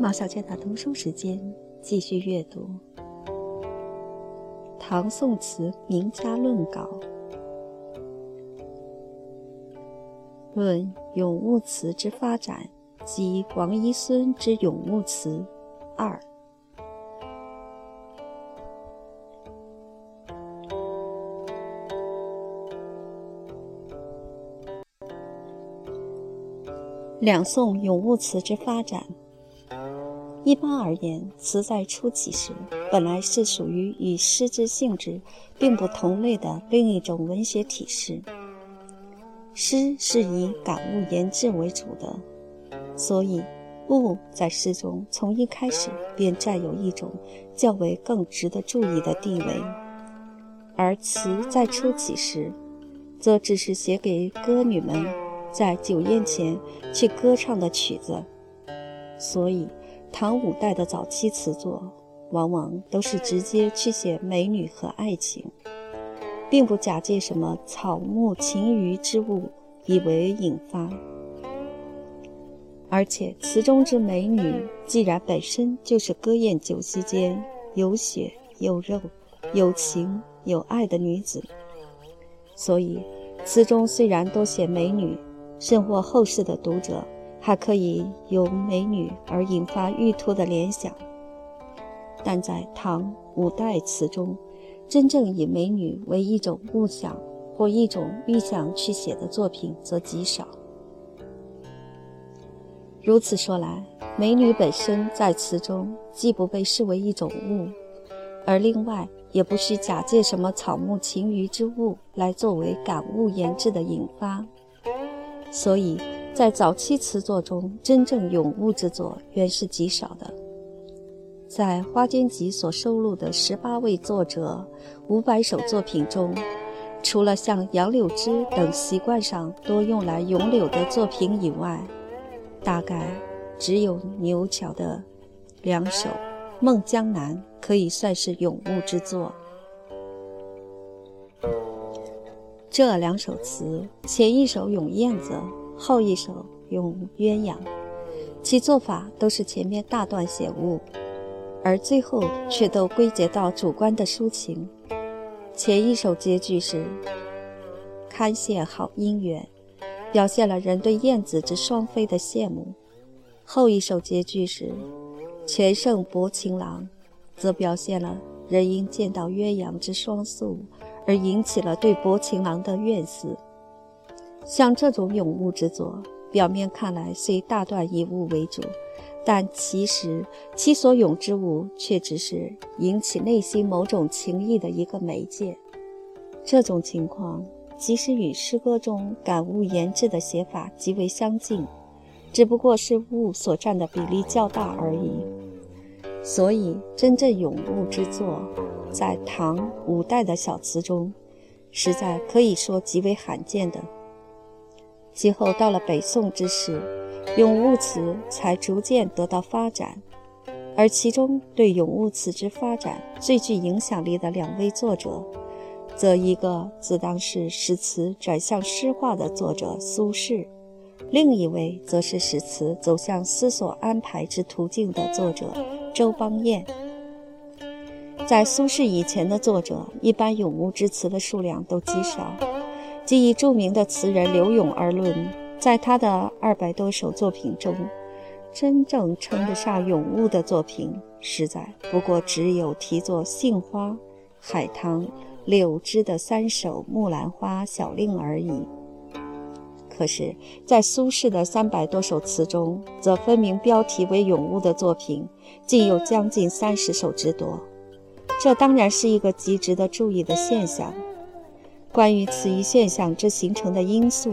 马小姐的读书时间，继续阅读唐宋词名家论稿，论咏物词之发展及王一孙之咏物词二。两宋咏物词之发展。一般而言，词在初起时，本来是属于与诗之性质并不同类的另一种文学体式。诗是以感悟言志为主的，所以物在诗中从一开始便占有一种较为更值得注意的地位。而词在初起时，则只是写给歌女们在酒宴前去歌唱的曲子，所以。唐五代的早期词作，往往都是直接去写美女和爱情，并不假借什么草木情鱼之物以为引发。而且词中之美女，既然本身就是歌宴酒席间有血有肉、有情有爱的女子，所以词中虽然多写美女，甚或后世的读者。还可以由美女而引发玉兔的联想，但在唐五代词中，真正以美女为一种物象或一种意象去写的作品则极少。如此说来，美女本身在词中既不被视为一种物，而另外也不需假借什么草木情鱼之物来作为感物言志的引发，所以。在早期词作中，真正咏物之作原是极少的。在《花间集》所收录的十八位作者五百首作品中，除了像杨柳枝等习惯上多用来咏柳的作品以外，大概只有牛桥的两首《梦江南》可以算是咏物之作。这两首词，前一首咏燕子。后一首咏鸳鸯，其做法都是前面大段写物，而最后却都归结到主观的抒情。前一首结句是“堪羡好姻缘”，表现了人对燕子之双飞的羡慕；后一首结句是“全胜薄情郎”，则表现了人因见到鸳鸯之双宿而引起了对薄情郎的怨思。像这种咏物之作，表面看来虽大段以物为主，但其实其所咏之物却只是引起内心某种情意的一个媒介。这种情况即使与诗歌中感物言志的写法极为相近，只不过是物所占的比例较大而已。所以，真正咏物之作，在唐五代的小词中，实在可以说极为罕见的。其后到了北宋之时，咏物词才逐渐得到发展，而其中对咏物词之发展最具影响力的两位作者，则一个自当是使词转向诗化的作者苏轼，另一位则是使词走向思索安排之途径的作者周邦彦。在苏轼以前的作者，一般咏物之词的数量都极少。即以著名的词人柳永而论，在他的二百多首作品中，真正称得上咏物的作品，实在不过只有题作《杏花》《海棠》《柳枝》的三首《木兰花》小令而已。可是，在苏轼的三百多首词中，则分明标题为咏物的作品，竟有将近三十首之多。这当然是一个极值得注意的现象。关于此一现象之形成的因素，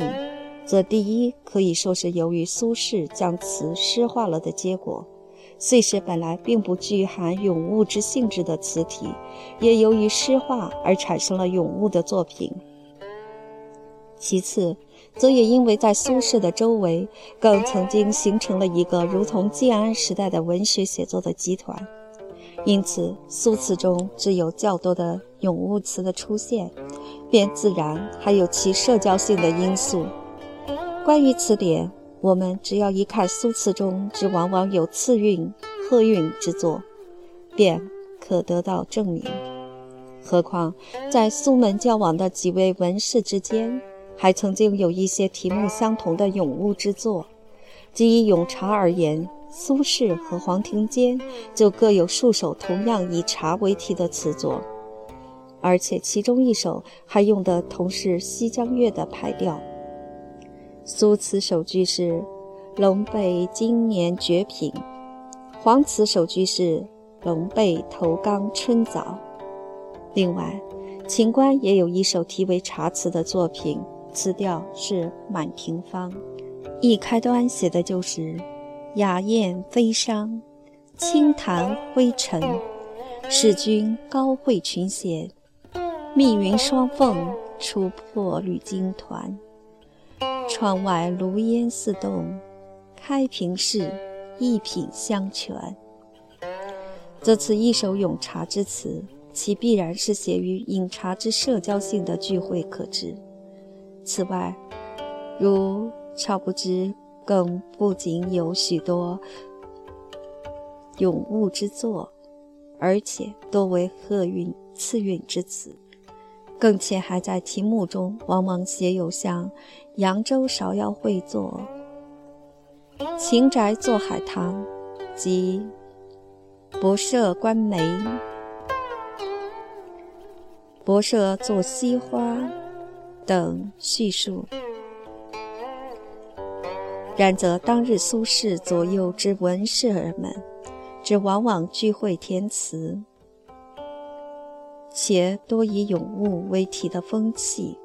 则第一可以说是由于苏轼将词诗化了的结果，虽是本来并不具含咏物之性质的词体，也由于诗化而产生了咏物的作品。其次，则也因为在苏轼的周围，更曾经形成了一个如同建安时代的文学写作的集团，因此苏词中只有较多的咏物词的出现。便自然还有其社交性的因素。关于此点，我们只要一看苏词中之往往有次韵、贺韵之作，便可得到证明。何况在苏门交往的几位文士之间，还曾经有一些题目相同的咏物之作。即以咏茶而言，苏轼和黄庭坚就各有数首同样以茶为题的词作，而且其中一首还用的同是西江月的排调。苏词首句是“龙背今年绝品”，黄词首句是“龙背头刚春早”。另外，秦观也有一首题为茶词的作品，词调是《满庭芳》，一开端写的就是“雅宴飞觞，清潭灰尘，使君高会群贤，密云双凤，出破绿金团。”窗外炉烟四动，开平式，一品香泉。这次一首咏茶之词，其必然是写于饮茶之社交性的聚会可知。此外，如超不知，更不仅有许多咏物之作，而且多为贺韵、次韵之词。更且还在题目中往往写有像“扬州芍药会作”“秦宅坐海棠”及“博舍观梅”“博舍作西花”等叙述。然则当日苏轼左右之文士儿们，只往往聚会填词。且多以咏物为题的风气，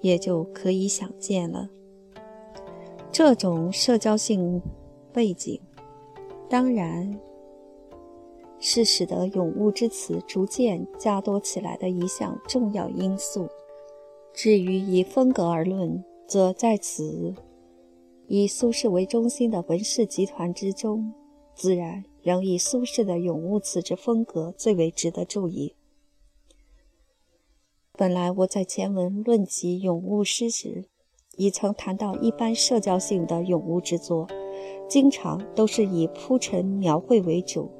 也就可以想见了。这种社交性背景，当然是使得咏物之词逐渐加多起来的一项重要因素。至于以风格而论，则在此以苏轼为中心的文士集团之中，自然。仍以苏轼的咏物词之风格最为值得注意。本来我在前文论及咏物诗时，已曾谈到一般社交性的咏物之作，经常都是以铺陈描绘为主，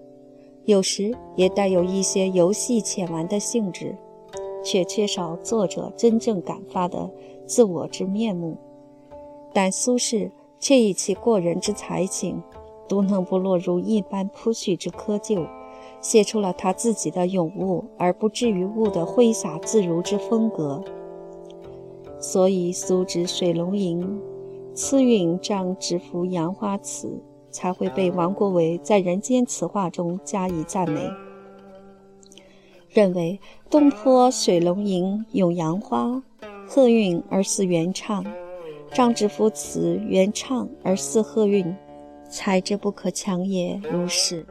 有时也带有一些游戏浅玩的性质，却缺少作者真正感发的自我之面目。但苏轼却以其过人之才情。都能不落入一般铺叙之窠臼，写出了他自己的咏物，而不至于物的挥洒自如之风格。所以苏之《水龙吟》次韵张直幅杨花词才会被王国维在《人间词话》中加以赞美，认为东坡《水龙吟》咏杨花，鹤韵而似原唱；张直夫词原唱而似鹤韵。才之不可强也，如是。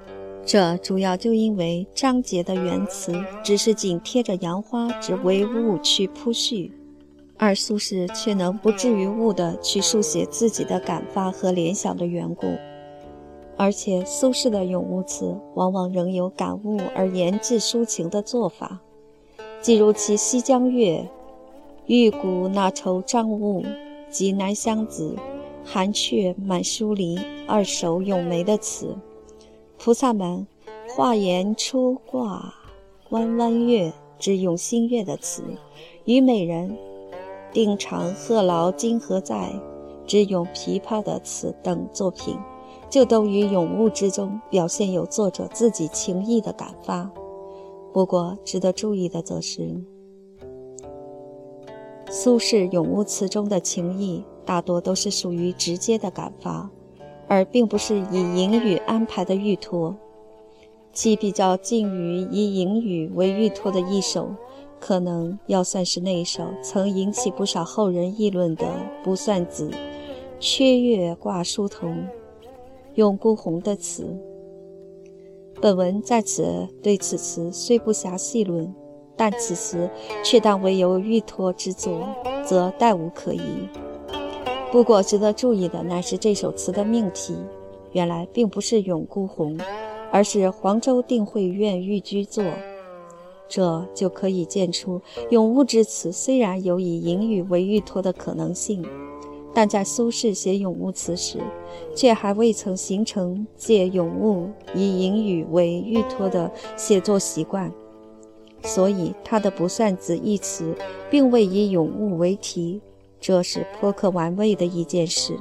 这主要就因为章节的原词只是紧贴着杨花之唯物去铺叙，而苏轼却能不至于物的去书写自己的感发和联想的缘故。而且苏轼的咏物词往往仍有感悟而言志抒情的做法，即如其《西江月》“玉骨那愁张物，及南乡子”。寒雀满书篱，二首咏梅的词；菩萨们画檐初挂弯弯月之咏新月的词；虞美人定长贺劳今何在之咏琵琶的词等作品，就都于咏物之中表现有作者自己情意的感发。不过，值得注意的则是，苏轼咏物词中的情意。大多都是属于直接的感发，而并不是以隐语安排的寓托。其比较近于以隐语为寓托的一首，可能要算是那一首曾引起不少后人议论的《不算子·缺月挂书童》用孤鸿的词。本文在此对此词虽不暇细论，但此词却当为由寓托之作，则殆无可疑。不过，值得注意的乃是这首词的命题，原来并不是咏孤鸿，而是黄州定慧院寓居作。这就可以见出咏物之词虽然有以隐语为寓托的可能性，但在苏轼写咏物词时，却还未曾形成借咏物以隐语为寓托的写作习惯，所以他的《不算子》一词并未以咏物为题，这是颇可玩味的一件事。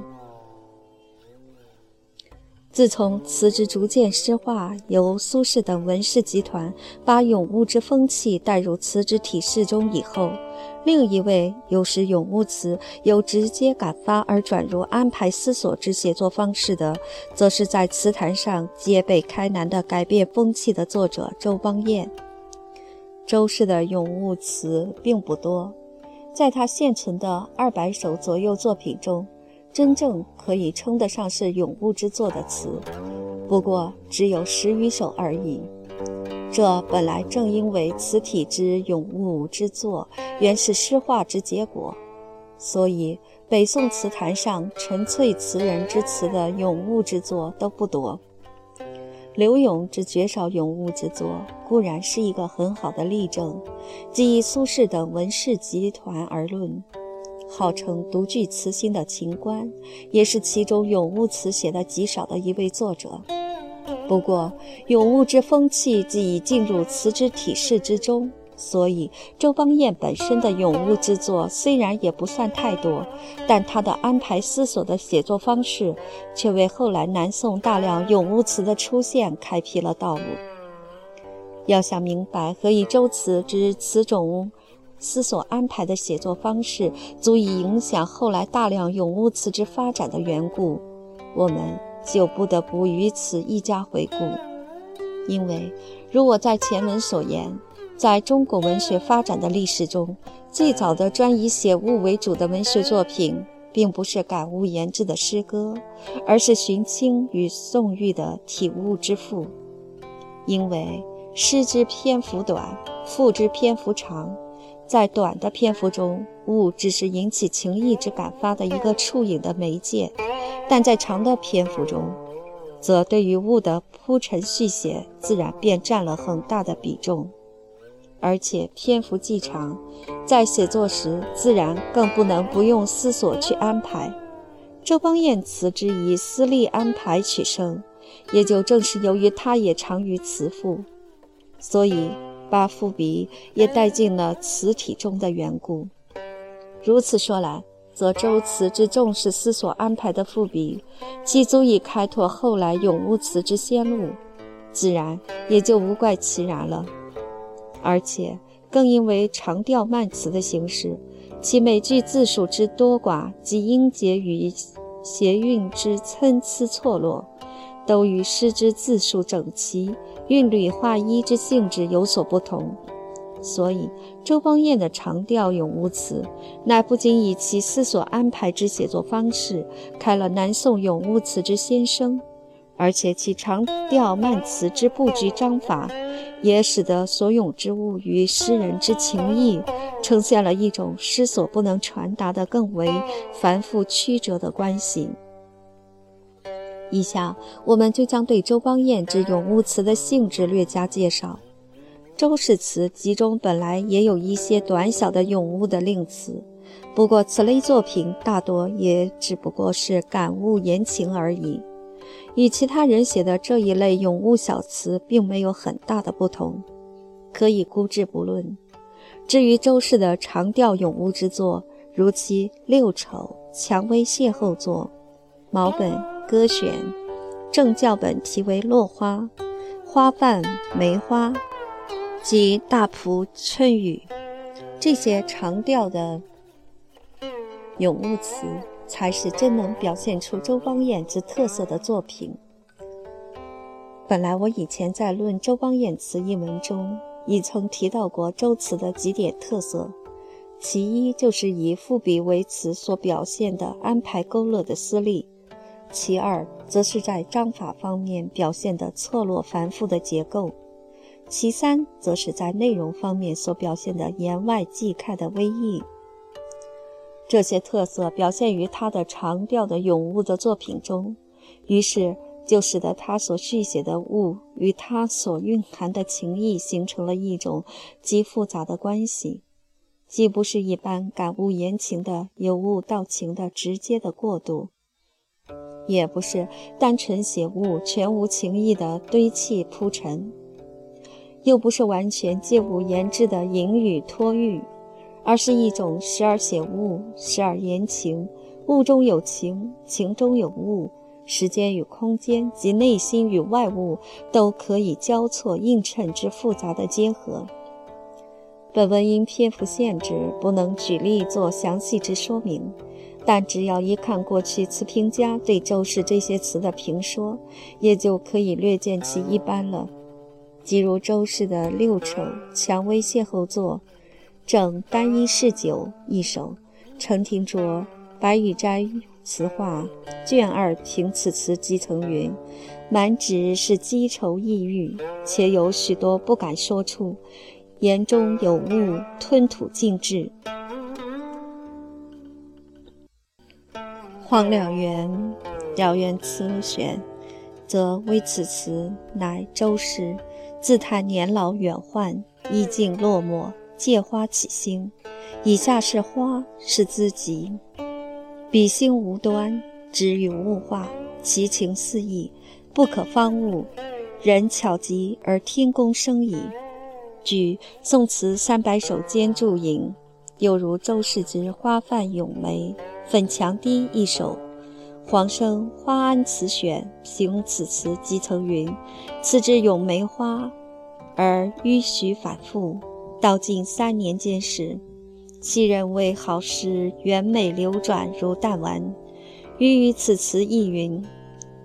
自从词之逐渐诗化，由苏轼等文士集团把咏物之风气带入词之体式中以后，另一位又使咏物词由直接感发而转入安排思索之写作方式的，则是在词坛上皆备开南的改变风气的作者周邦彦。周氏的咏物词并不多，在他现存的二百首左右作品中。真正可以称得上是咏物之作的词，不过只有十余首而已。这本来正因为词体之咏物之作原是诗化之结果，所以北宋词坛上纯粹词人之词的咏物之作都不多。柳永之绝少咏物之作固然是一个很好的例证，即以苏轼等文士集团而论。号称独具词心的秦观，也是其中咏物词写的极少的一位作者。不过，咏物之风气既已进入词之体式之中，所以周邦彦本身的咏物之作虽然也不算太多，但他的安排思索的写作方式，却为后来南宋大量咏物词的出现开辟了道路。要想明白何以周词之此种，思索安排的写作方式足以影响后来大量咏物词之发展的缘故，我们就不得不于此一家回顾。因为，如我在前文所言，在中国文学发展的历史中，最早的专以写物为主的文学作品，并不是感悟言志的诗歌，而是荀卿与宋玉的体物之赋。因为诗之篇幅短，赋之篇幅长。在短的篇幅中，物只是引起情意之感发的一个触影的媒介；但在长的篇幅中，则对于物的铺陈续写，自然便占了很大的比重。而且篇幅既长，在写作时自然更不能不用思索去安排。周邦彦词之以思虑安排取胜，也就正是由于他也长于词赋，所以。把赋笔也带进了词体中的缘故。如此说来，则周词之重视思索安排的赋笔，既足以开拓后来咏物词之先路，自然也就无怪其然了。而且更因为长调慢词的形式，其每句字数之多寡及音节与谐韵之参差错落，都与诗之字数整齐。韵律划一之性质有所不同，所以周邦彦的长调咏物词，乃不仅以其思索安排之写作方式开了南宋咏物词之先声，而且其长调慢词之布局章法，也使得所咏之物与诗人之情意，呈现了一种诗所不能传达的更为繁复曲折的关系。以下我们就将对周邦彦之咏物词的性质略加介绍。周氏词集中本来也有一些短小的咏物的令词，不过此类作品大多也只不过是感悟言情而已，与其他人写的这一类咏物小词并没有很大的不同，可以姑置不论。至于周氏的长调咏物之作，如其六丑、蔷薇邂逅作、毛本。歌选正教本题为《落花》，花瓣梅花及大蒲春雨，这些长调的咏物词，才是真能表现出周邦彦之特色的作品。本来我以前在《论周邦彦词》一文中，已曾提到过周词的几点特色，其一就是以赋笔为词所表现的安排勾勒的思虑。其二，则是在章法方面表现的错落繁复的结构；其三，则是在内容方面所表现的言外即开的微意。这些特色表现于他的长调的咏物的作品中，于是就使得他所续写的物与他所蕴含的情意形成了一种极复杂的关系。既不是一般感悟言情的由物到情的直接的过渡，也不是单纯写物全无情意的堆砌铺陈，又不是完全借物言志的隐语托喻，而是一种时而写物，时而言情，物中有情，情中有物。时间与空间及内心与外物都可以交错映衬之复杂的结合。本文因篇幅限制，不能举例做详细之说明，但只要一看过去词评家对周氏这些词的评说，也就可以略见其一般了。即如周氏的六丑蔷薇邂逅作《正单一嗜酒》一首，程廷卓《白羽斋词话》卷二评此词即曾云：“满纸是积愁抑郁，且有许多不敢说出，言中有物，吞吐尽致。”黄了园，了园词选，则为此词乃周氏自叹年老远患，意境落寞，借花起兴。以下是花，是资集。笔心无端，只与物化，其情四溢，不可方物。人巧极而天工生矣。举宋词三百首兼注引，又如周氏之《花泛咏梅》《粉墙堤》一首。黄生《花庵词选》评此词即曾云：“此之咏梅花，而迂徐反复，到近三年间时。”其人为好诗，圆美流转如弹丸。余于此词亦云：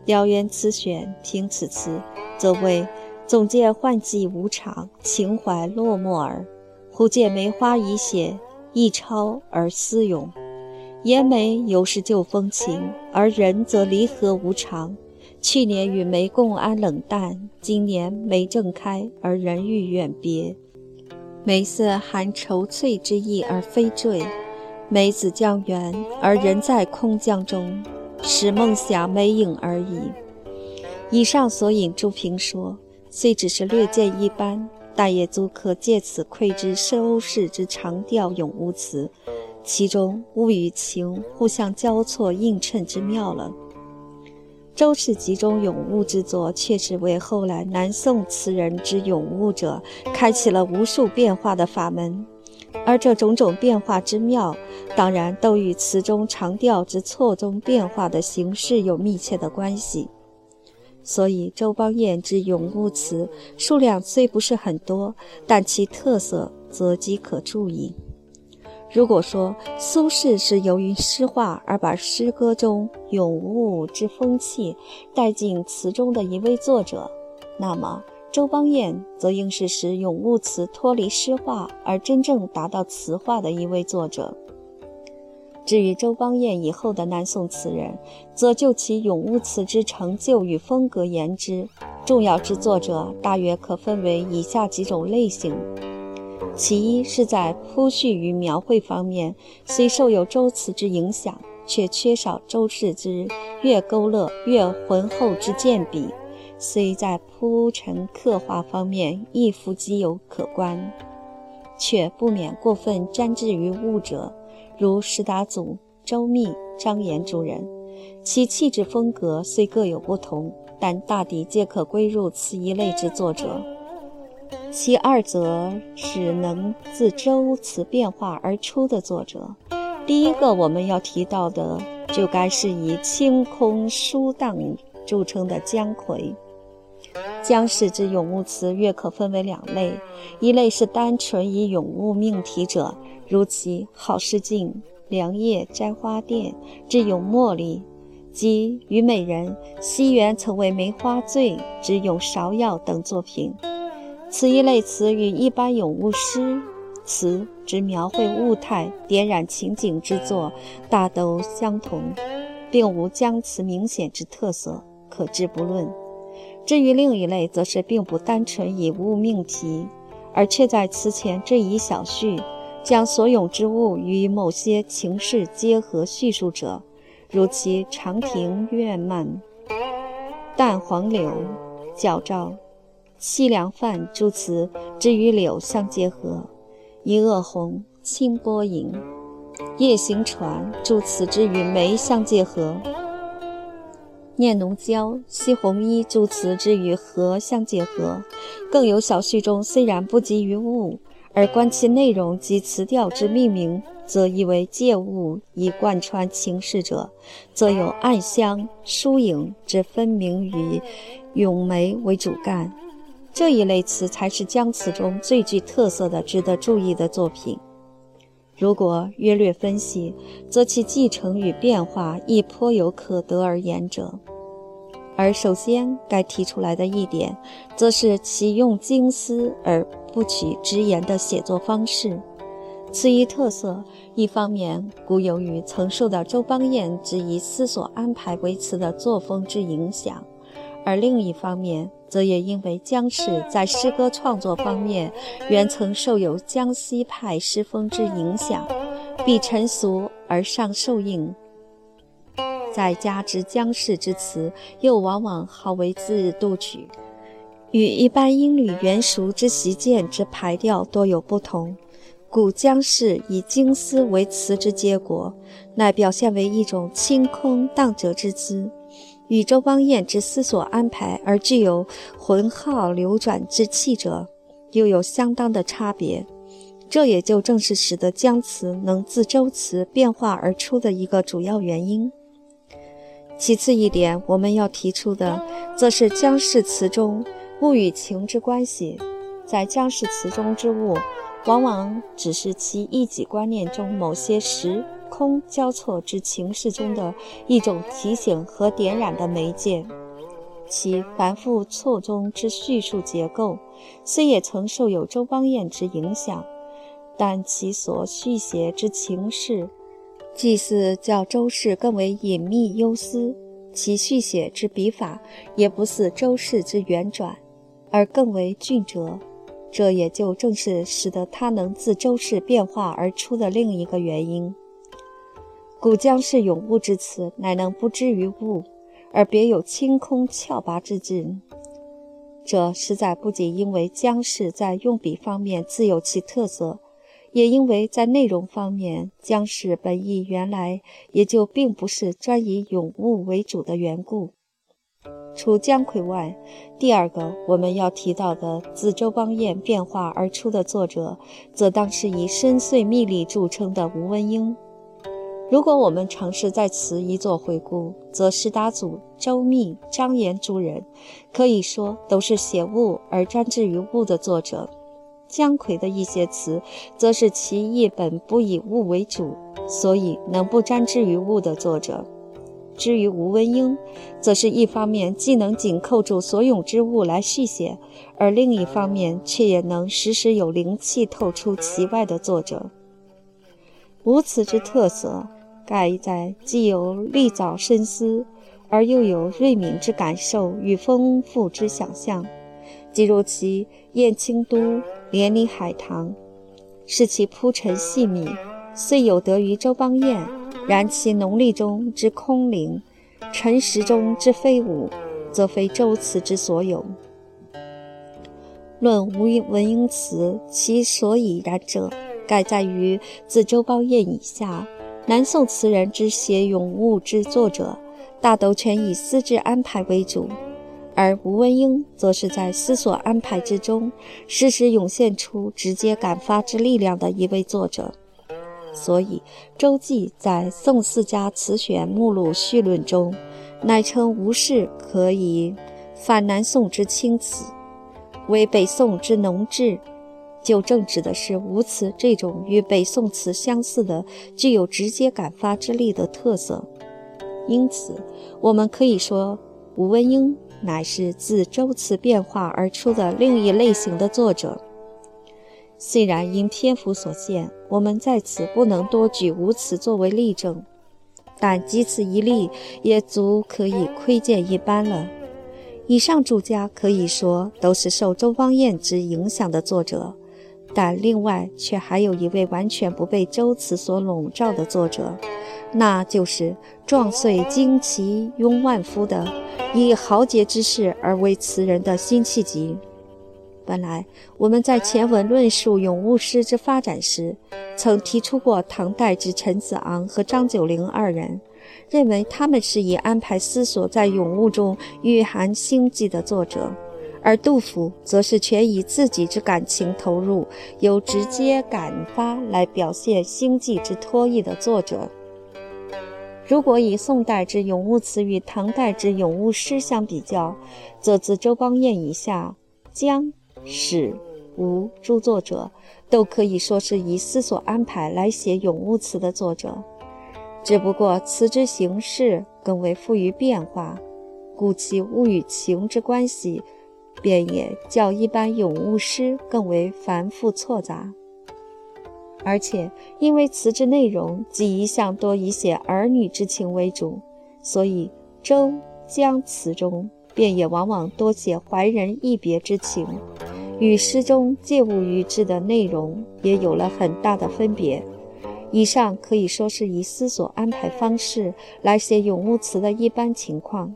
辽源词选评此词，则为总见幻迹无常，情怀落寞耳。忽见梅花已写，一抄而思咏。言梅犹是旧风情，而人则离合无常。去年与梅共安冷淡，今年梅正开，而人欲远别。梅色含愁翠之意而非坠，梅子将圆而人在空江中，使梦想梅影而已。以上所引诸评说，虽只是略见一斑，但也足可借此窥知周氏之长调咏物词，其中物与情互相交错映衬之妙了。周氏集中咏物之作，确实为后来南宋词人之咏物者开启了无数变化的法门。而这种种变化之妙，当然都与词中长调之错综变化的形式有密切的关系。所以，周邦彦之咏物词数量虽不是很多，但其特色则即可注意。如果说苏轼是由于诗画而把诗歌中咏物之风气带进词中的一位作者，那么周邦彦则应是使咏物词脱离诗画而真正达到词化的一位作者。至于周邦彦以后的南宋词人，则就其咏物词之成就与风格言之，重要之作者大约可分为以下几种类型。其一是在铺叙与描绘方面，虽受有周词之影响，却缺少周氏之越勾勒越浑厚之见笔；虽在铺陈刻画方面亦复极有可观，却不免过分沾滞于物者，如石达祖、周密、张炎诸人。其气质风格虽各有不同，但大抵皆可归入此一类之作者。其二则是能自周词变化而出的作者。第一个我们要提到的，就该是以清空疏荡著称的姜夔。姜氏之咏物词约可分为两类：一类是单纯以咏物命题者，如其《好诗境》《凉夜摘花店》之咏茉莉，及《虞美人》《西园曾为梅花醉》之咏芍药等作品。此一类词与一般咏物诗词之描绘物态、点染情景之作大都相同，并无将词明显之特色，可置不论。至于另一类，则是并不单纯以物命题，而却在词前缀以小序，将所咏之物与某些情事结合叙述者，如其《长亭怨漫》《淡黄柳》《矫诏》。西凉饭诸词之与柳相结合，一恶红清波吟。夜行船，诸词之与梅相结合；念奴娇，西红衣，诸词之与荷相结合。更有小序中虽然不及于物，而观其内容及词调之命名，则以为借物以贯穿情事者，则有暗香、疏影之分明与咏梅为主干。这一类词才是姜词中最具特色的、值得注意的作品。如果约略分析，则其继承与变化亦颇有可得而言者。而首先该提出来的一点，则是其用精思而不取直言的写作方式。此一特色，一方面故由于曾受到周邦彦之以思索安排为词的作风之影响，而另一方面。则也因为姜氏在诗歌创作方面原曾受有江西派诗风之影响，必陈俗而上受应，再加之姜氏之词又往往好为自度曲，与一般音律元熟之习见之排调多有不同，故姜氏以精思为词之结果，乃表现为一种清空荡者之姿。与周邦彦之思索安排而具有浑浩流转之气者，又有相当的差别。这也就正是使得姜词能自周词变化而出的一个主要原因。其次一点，我们要提出的，则是姜氏词中物与情之关系。在姜氏词中之物，往往只是其一己观念中某些时。空交错之情势中的一种提醒和点染的媒介，其繁复错综之叙述结构，虽也曾受有周邦彦之影响，但其所续写之情势，祭祀较周氏更为隐秘幽思；其续写之笔法，也不似周氏之圆转，而更为俊哲。这也就正是使得他能自周氏变化而出的另一个原因。古姜氏咏物之词，乃能不知于物，而别有清空峭拔之志。这实在不仅因为姜氏在用笔方面自有其特色，也因为在内容方面，姜氏本意原来也就并不是专以咏物为主的缘故。除姜夔外，第二个我们要提到的自周邦彦变化而出的作者，则当是以深邃密丽著称的吴文英。如果我们尝试在此一做回顾，则石达祖、周密、张炎诸人，可以说都是写物而专志于物的作者。姜夔的一些词，则是其译本不以物为主，所以能不沾之于物的作者。至于吴文英，则是一方面既能紧扣住所咏之物来续写，而另一方面却也能时时有灵气透出其外的作者。无此之特色。盖在既有立早深思，而又有锐敏之感受与丰富之想象，即如其《燕青都》《连理海棠》，是其铺陈细密，虽有得于周邦彦，然其浓丽中之空灵，沉实中之飞舞，则非周词之所有。论吴文英词，其所以然者，盖在于自周邦彦以下。南宋词人之写咏物之作者，大都全以思之安排为主，而吴文英则是在思索安排之中，时时涌现出直接感发之力量的一位作者。所以，周记在《宋四家词选目录序论》中，乃称吴氏可以反南宋之清词，为北宋之浓质。就正指的是吴词这种与北宋词相似的、具有直接感发之力的特色。因此，我们可以说，吴文英乃是自周词变化而出的另一类型的作者。虽然因篇幅所限，我们在此不能多举无词作为例证，但仅此一例，也足可以窥见一斑了。以上诸家可以说都是受周邦彦之影响的作者。但另外却还有一位完全不被周词所笼罩的作者，那就是壮岁惊奇拥万夫的以豪杰之势而为词人的辛弃疾。本来我们在前文论述咏物诗之发展时，曾提出过唐代之陈子昂和张九龄二人，认为他们是以安排思索在咏物中蕴含心迹的作者，而杜甫则是全以自己之感情投入，由直接感发来表现心迹之托意的作者。如果以宋代之咏物词与唐代之咏物诗相比较，则自周邦彦以下，江、史、吴诸作者，都可以说是以思索安排来写咏物词的作者。只不过词之形式更为富于变化，故其物与情之关系，便也较一般咏物诗更为繁复错杂。而且，因为词之内容即一向多以写儿女之情为主，所以周江词中便也往往多写怀人一别之情，与诗中借物喻志的内容也有了很大的分别。以上可以说是以思索安排方式来写咏物词的一般情况。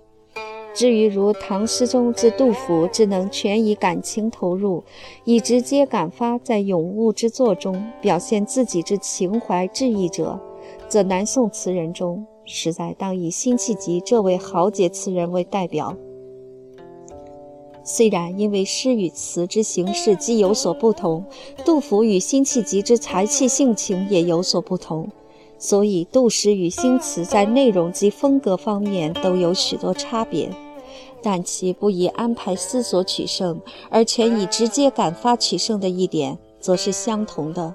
至于如唐诗中之杜甫，只能全以感情投入，以直接感发在咏物之作中表现自己之情怀志意者，则南宋词人中实在当以辛弃疾这位豪杰词人为代表。虽然因为诗与词之形式既有所不同，杜甫与辛弃疾之才气性情也有所不同，所以杜诗与新词在内容及风格方面都有许多差别。但其不以安排思索取胜，而全以直接感发取胜的一点，则是相同的。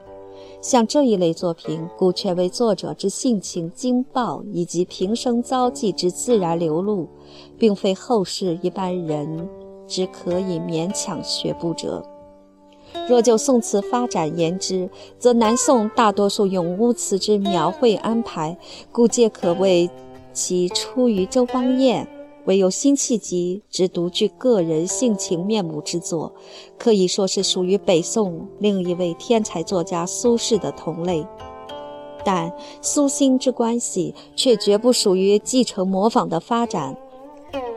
像这一类作品，故全为作者之性情惊爆以及平生遭际之自然流露，并非后世一般人只可以勉强学不者。若就宋词发展言之，则南宋大多数咏物词之描绘安排，故皆可谓其出于周邦彦。唯有辛弃疾之独具个人性情面目之作，可以说是属于北宋另一位天才作家苏轼的同类。但苏辛之关系却绝不属于继承模仿的发展，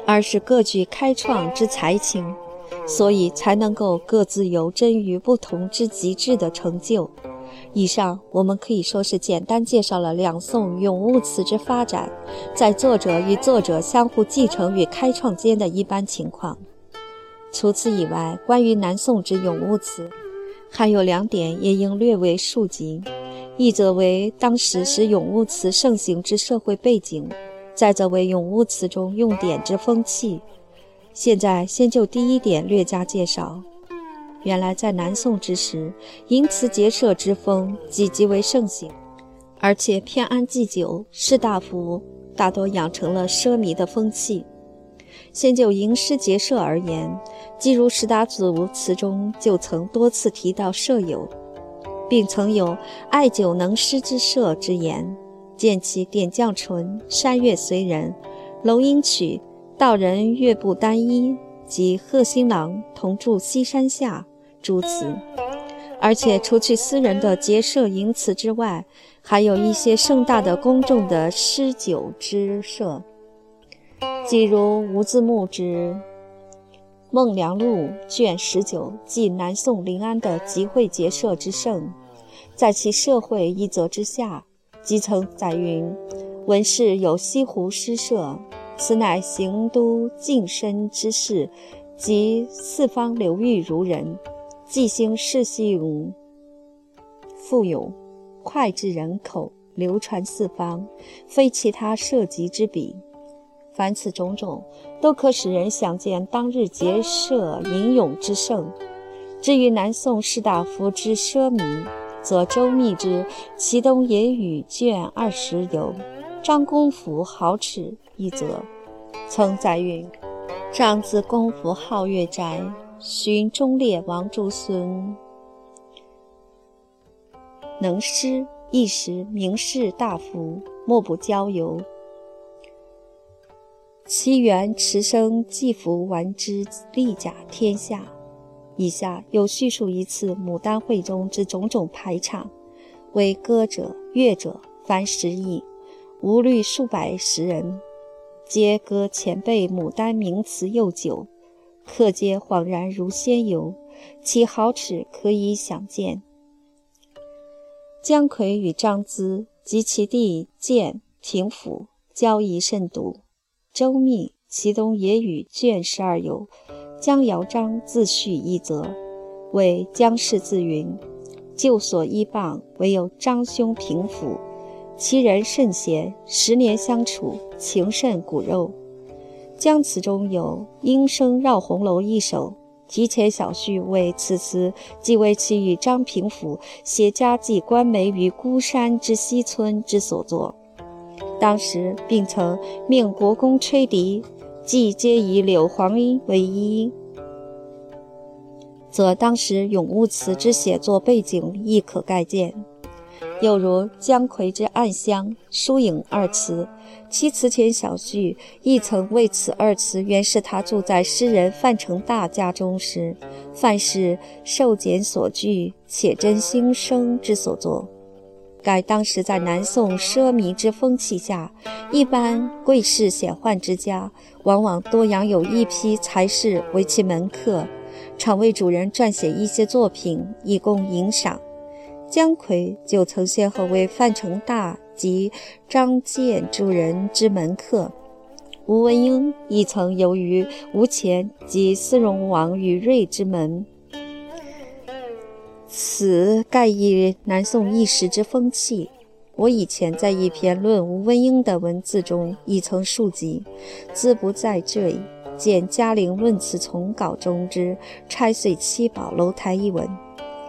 而是各具开创之才情，所以才能够各自有臻于不同之极致的成就。以上我们可以说是简单介绍了两宋咏物词之发展，在作者与作者相互继承与开创间的一般情况。除此以外，关于南宋之咏物词，还有两点也应略为述及：一则为当时使咏物词盛行之社会背景；再则为咏物词中用典之风气。现在先就第一点略加介绍。原来在南宋之时，吟词结社之风即极为盛行，而且偏安祭酒，士大夫大多养成了奢靡的风气。先就吟诗结社而言，即如史达祖词中就曾多次提到社友，并曾有爱酒能诗之社之言，见其《点绛唇》《山月随人》《龙吟曲》《道人乐不单衣》及《贺新郎同住西山下》。诸词，而且除去私人的结社吟词之外，还有一些盛大的公众的诗酒之社，即如吴自牧之《孟良录》卷十九，记南宋临安的集会结社之盛。在其社会一则之下，即曾载云：文士有西湖诗社，此乃行都晋身之事，及四方流域如人。既兴世性富有，脍炙人口，流传四方，非其他社稷之比。凡此种种，都可使人想见当日结社吟咏之盛。至于南宋士大夫之奢靡，则周密之《祁东野语》卷二十有《张公甫豪侈》一则，曾载云：“张自公甫好乐斋。”寻忠烈王诸孙，能诗一时名士大夫，莫不交游。其原持生继服玩之，力甲天下。以下又叙述一次牡丹会中之种种排场，为歌者、乐者凡十亿，无虑数百十人，皆歌前辈牡丹名词又久。客皆恍然如仙游，其豪侈可以想见。姜夔与张咨及其弟建、平府交谊甚笃，周密，其中也与卷十二有江尧章自叙一则，为江氏自云：旧所依傍，唯有张兄平府，其人甚贤，十年相处，情甚骨肉。江词中有“莺声绕红楼”一首。提前小序为此词，即为其与张平甫携家祭关梅于孤山之西村之所作。当时并曾命国公吹笛，即皆以柳黄莺为衣，则当时咏物词之写作背景亦可概见。又如姜夔之《暗香》《疏影》二词，其词前小序亦曾为此二词原是他住在诗人范成大家中时，范氏受简所具，且真心生之所作。盖当时在南宋奢靡之风气下，一般贵士显宦之家，往往多养有一批才士为其门客，常为主人撰写一些作品以供吟赏。姜夔就曾先后为范成大及张建诸人之门客，吴文英亦曾游于吴乾及思荣王宇瑞之门。此盖以南宋一时之风气。我以前在一篇论吴文英的文字中已曾述及，自不再赘。见《嘉陵论词丛稿》中之“拆碎七宝楼台”一文。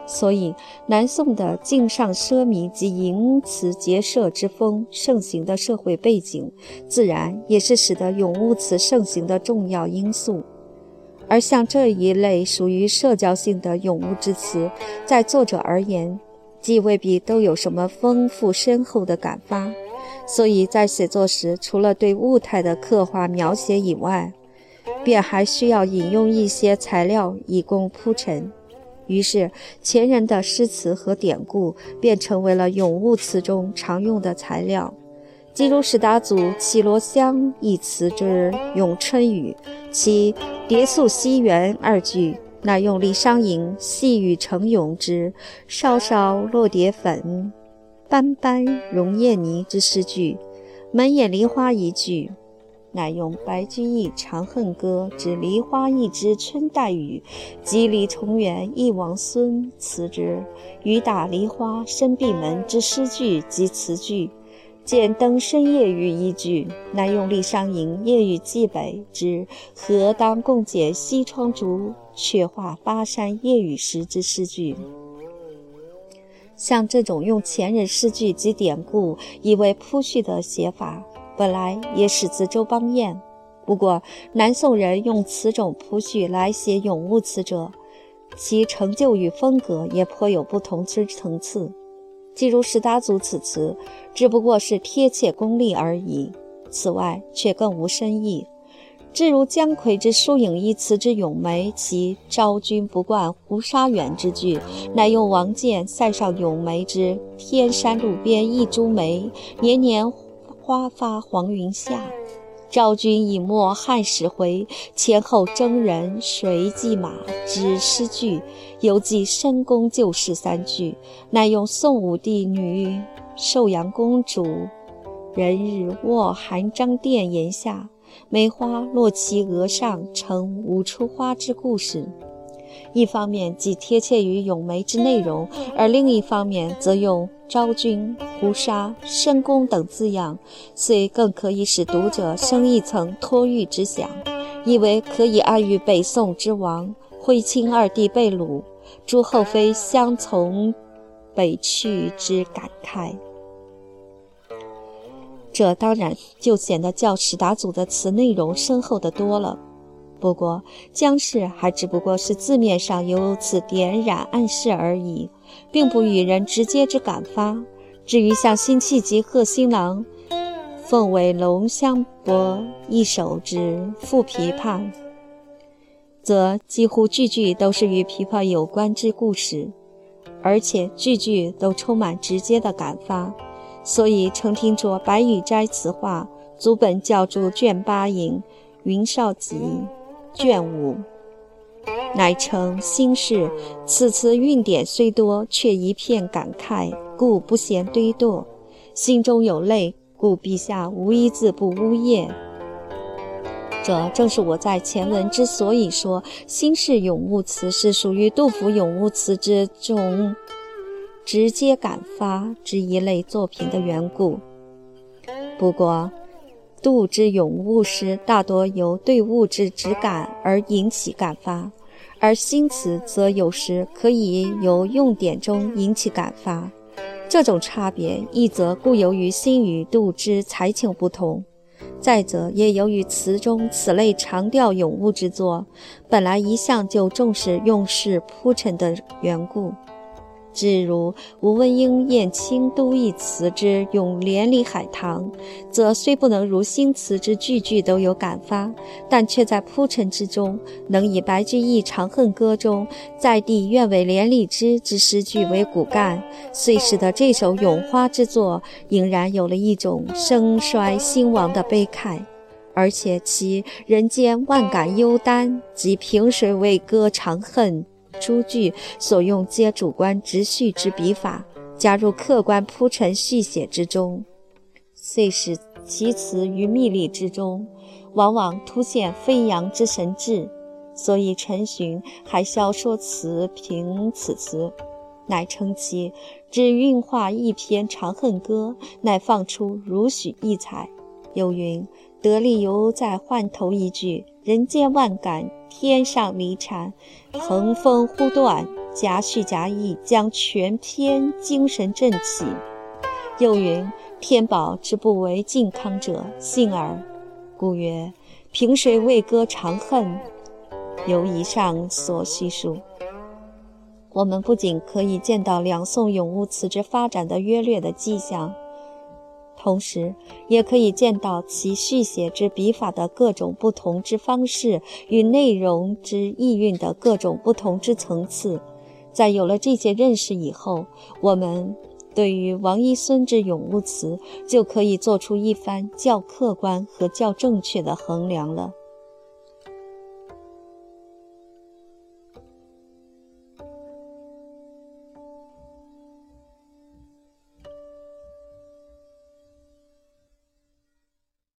所以，南宋的敬上奢靡及淫词结社之风盛行的社会背景，自然也是使得咏物词盛行的重要因素。而像这一类属于社交性的咏物之词，在作者而言，既未必都有什么丰富深厚的感发，所以在写作时，除了对物态的刻画描写以外，便还需要引用一些材料以供铺陈。于是，前人的诗词和典故便成为了咏物词中常用的材料。即如史达祖《绮罗香》一词之《咏春雨》，其“蝶宿西园”二句，乃用李商隐细雨成咏之“稍稍落蝶粉，斑斑容艳泥”之诗句，“门掩梨花”一句。乃用白居易《长恨歌》之“梨花一枝春带雨”及李重元《忆王孙》词之“雨打梨花深闭门”之诗句及词句；见登深夜雨一句，乃用李商隐《夜雨寄北》之“何当共剪西窗烛，却话巴山夜雨时”之诗句。像这种用前人诗句及典故以为铺叙的写法。本来也始自周邦彦，不过南宋人用此种铺叙来写咏物词者，其成就与风格也颇有不同之层次。即如史达祖此词，只不过是贴切功利而已，此外却更无深意。至如姜夔之《疏影》一词之咏梅，其“昭君不惯胡沙远”之句，乃用王建塞上咏梅之“天山路边一株梅，年年”。花发黄云下，昭君已没汉时回。前后征人谁寄马？之诗句，犹记深宫旧事三句，乃用宋武帝女寿阳公主，人日卧寒章殿檐下，梅花落其额上，成无出花之故事。一方面既贴切于咏梅之内容，而另一方面则用昭君、胡沙、深宫等字样，遂更可以使读者生一层托玉之想，以为可以暗喻北宋之王徽钦二帝被掳，诸后妃相从北去之感慨。这当然就显得较史达祖的词内容深厚的多了。不过，姜氏还只不过是字面上有此点染暗示而已，并不与人直接之感发。至于像辛弃疾贺新郎凤尾龙香伯一首之《赋琵琶》，则几乎句句都是与琵琶有关之故事，而且句句都充满直接的感发。所以，曾听着白羽斋词话，祖本教注卷八引云少集。卷五，乃称心事。此词韵点虽多，却一片感慨。故不嫌堆垛；心中有泪，故陛下无一字不呜咽。这正是我在前文之所以说心事咏物词是属于杜甫咏物词之中直接感发之一类作品的缘故。不过，度之咏物诗大多由对物之直感而引起感发，而新词则有时可以由用典中引起感发。这种差别，一则故由于新与度之才情不同。再则，也由于词中此类长调咏物之作，本来一向就重视用事铺陈的缘故。至如吴文英《燕青都一词》之咏连理海棠，则虽不能如新词之句句都有感发，但却在铺陈之中，能以白居易《长恨歌》中“在地愿为连理枝”之诗句为骨干，遂使得这首咏花之作，仍然有了一种盛衰兴亡的悲慨。而且其“人间万感忧丹”及“萍水为歌长恨”。诸句所用皆主观直叙之笔法，加入客观铺陈续写之中，遂使其词于密丽之中，往往凸显飞扬之神志。所以陈寻还笑说词评此词，乃称其只韵化一篇《长恨歌》，乃放出如许异彩。又云。得力犹在换头一句“人间万感，天上离禅”，横风忽断，夹叙夹议，将全篇精神振起。又云：“天宝之不为靖康者，幸耳。”故曰：“萍水为歌长恨。”由以上所叙述，我们不仅可以见到两宋咏物词之发展的约略的迹象。同时，也可以见到其续写之笔法的各种不同之方式与内容之意蕴的各种不同之层次。在有了这些认识以后，我们对于王一孙之咏物词就可以做出一番较客观和较正确的衡量了。